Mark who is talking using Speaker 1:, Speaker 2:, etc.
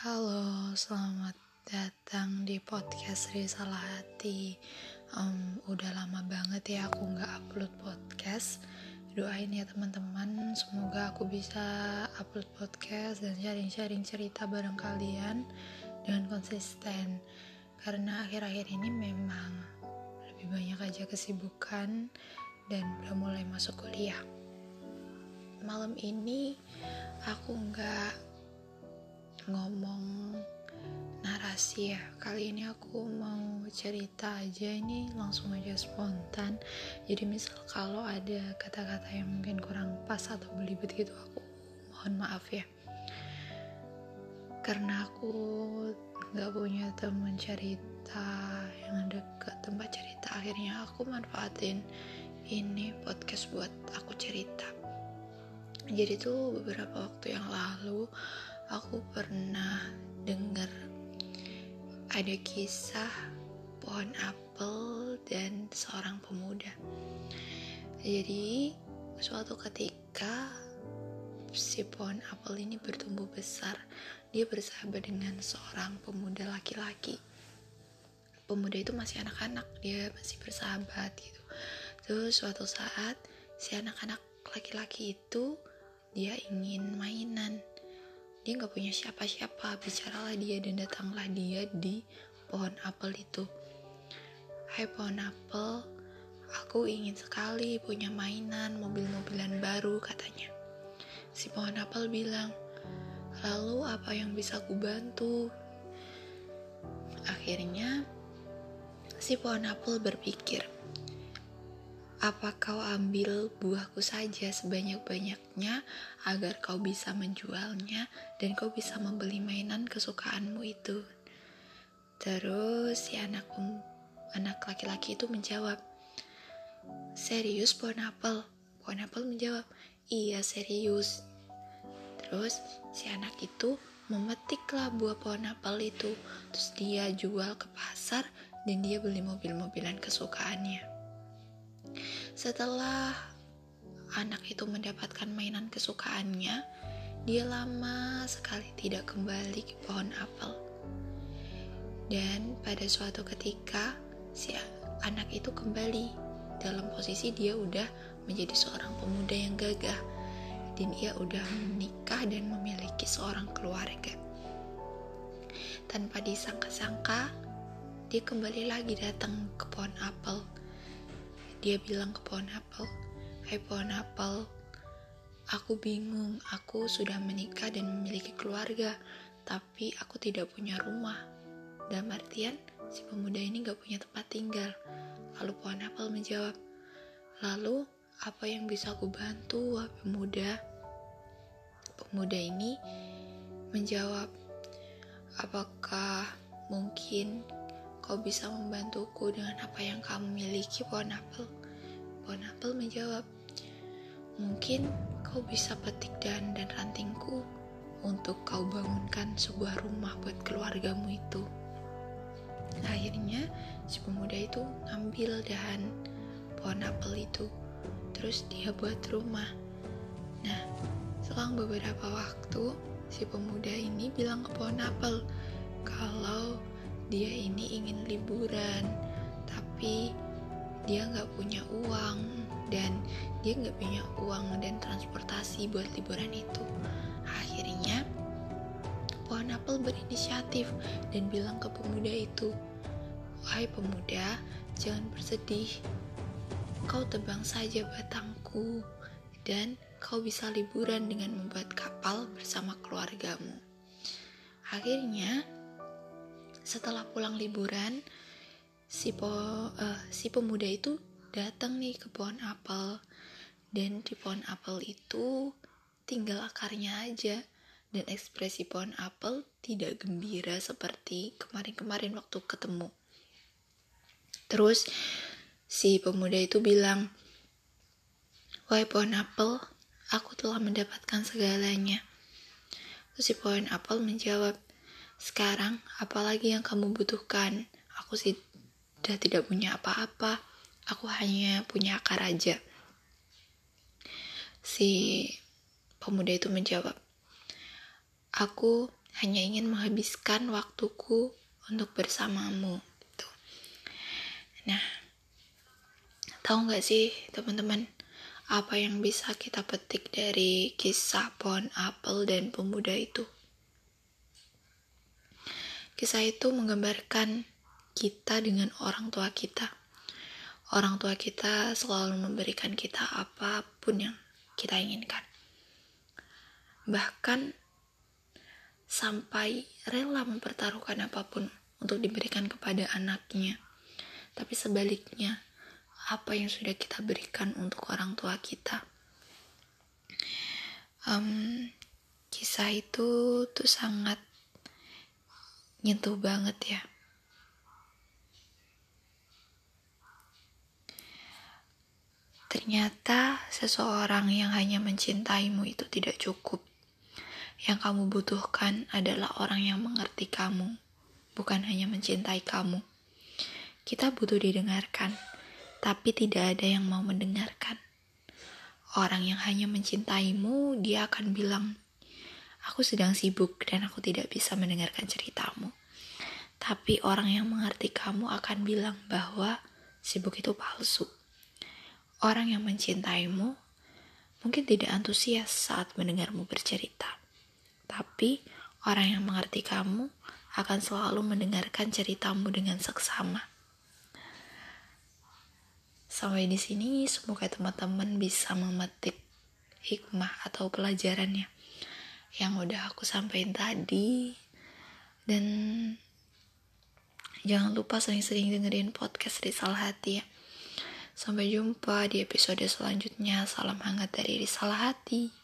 Speaker 1: Halo, selamat datang di podcast Risalah Hati. Um, udah lama banget ya aku nggak upload podcast. Doain ya teman-teman, semoga aku bisa upload podcast dan sharing-sharing cerita bareng kalian dengan konsisten. Karena akhir-akhir ini memang lebih banyak aja kesibukan dan udah mulai masuk kuliah. Malam ini aku nggak ngomong narasi ya. Kali ini aku mau cerita aja ini langsung aja spontan. Jadi misal kalau ada kata-kata yang mungkin kurang pas atau belibet gitu aku mohon maaf ya. Karena aku nggak punya teman cerita yang dekat tempat cerita akhirnya aku manfaatin ini podcast buat aku cerita. Jadi tuh beberapa waktu yang lalu aku pernah dengar ada kisah pohon apel dan seorang pemuda. Jadi, suatu ketika si pohon apel ini bertumbuh besar, dia bersahabat dengan seorang pemuda laki-laki. Pemuda itu masih anak-anak, dia masih bersahabat gitu. Terus suatu saat si anak-anak laki-laki itu dia ingin mainan dia nggak punya siapa-siapa. Bicaralah dia dan datanglah dia di pohon apel itu. Hai pohon apel aku ingin sekali punya mainan mobil-mobilan baru katanya. Si pohon apel bilang lalu apa yang bisa aku bantu? Akhirnya si pohon apel berpikir apa kau ambil buahku saja sebanyak-banyaknya agar kau bisa menjualnya dan kau bisa membeli mainan kesukaanmu itu? Terus si anak anak laki-laki itu menjawab, Serius pohon apel? Pohon apel menjawab, Iya serius. Terus si anak itu memetiklah buah pohon apel itu, terus dia jual ke pasar dan dia beli mobil-mobilan kesukaannya. Setelah anak itu mendapatkan mainan kesukaannya, dia lama sekali tidak kembali ke pohon apel. Dan pada suatu ketika, si anak itu kembali dalam posisi dia udah menjadi seorang pemuda yang gagah dan ia udah menikah dan memiliki seorang keluarga. Tanpa disangka-sangka, dia kembali lagi datang ke pohon apel dia bilang ke pohon apel, Hai pohon apel, aku bingung, aku sudah menikah dan memiliki keluarga, tapi aku tidak punya rumah. Dan artian, si pemuda ini gak punya tempat tinggal. Lalu pohon apel menjawab, Lalu, apa yang bisa aku bantu, wah pemuda? Pemuda ini menjawab, Apakah mungkin kau bisa membantuku dengan apa yang kamu miliki, pohon apel? Pohon apel menjawab, mungkin kau bisa petik dan rantingku untuk kau bangunkan sebuah rumah buat keluargamu itu. Akhirnya, si pemuda itu ngambil dahan pohon apel itu, terus dia buat rumah. Nah, selang beberapa waktu, si pemuda ini bilang ke pohon apel kalau dia ini ingin liburan tapi dia nggak punya uang dan dia nggak punya uang dan transportasi buat liburan itu. Akhirnya pohon apel berinisiatif dan bilang ke pemuda itu wahai pemuda jangan bersedih. Kau tebang saja batangku dan kau bisa liburan dengan membuat kapal bersama keluargamu. Akhirnya setelah pulang liburan si po uh, si pemuda itu datang nih ke pohon apel dan di pohon apel itu tinggal akarnya aja dan ekspresi pohon apel tidak gembira seperti kemarin-kemarin waktu ketemu. Terus si pemuda itu bilang, Wahai pohon apel, aku telah mendapatkan segalanya. Terus si pohon apel menjawab, sekarang, apalagi yang kamu butuhkan? Aku sudah tidak punya apa-apa. Aku hanya punya akar aja. Si pemuda itu menjawab, Aku hanya ingin menghabiskan waktuku untuk bersamamu gitu. Nah, tahu nggak sih teman-teman apa yang bisa kita petik dari kisah pohon apel dan pemuda itu? Kisah itu menggambarkan kita dengan orang tua kita. Orang tua kita selalu memberikan kita apa pun yang kita inginkan. Bahkan sampai rela mempertaruhkan apa pun untuk diberikan kepada anaknya. Tapi sebaliknya, apa yang sudah kita berikan untuk orang tua kita. Um, kisah itu tuh sangat nyentuh banget ya. Ternyata seseorang yang hanya mencintaimu itu tidak cukup. Yang kamu butuhkan adalah orang yang mengerti kamu, bukan hanya mencintai kamu. Kita butuh didengarkan tapi tidak ada yang mau mendengarkan. Orang yang hanya mencintaimu, dia akan bilang, "Aku sedang sibuk dan aku tidak bisa mendengarkan ceritamu." Tapi orang yang mengerti kamu akan bilang bahwa sibuk itu palsu. Orang yang mencintaimu mungkin tidak antusias saat mendengarmu bercerita, tapi orang yang mengerti kamu akan selalu mendengarkan ceritamu dengan seksama. Sampai di sini semoga teman-teman bisa memetik hikmah atau pelajarannya yang udah aku sampaikan tadi dan jangan lupa sering-sering dengerin podcast Risal Hati ya. Sampai jumpa di episode selanjutnya. Salam hangat dari Risal Hati.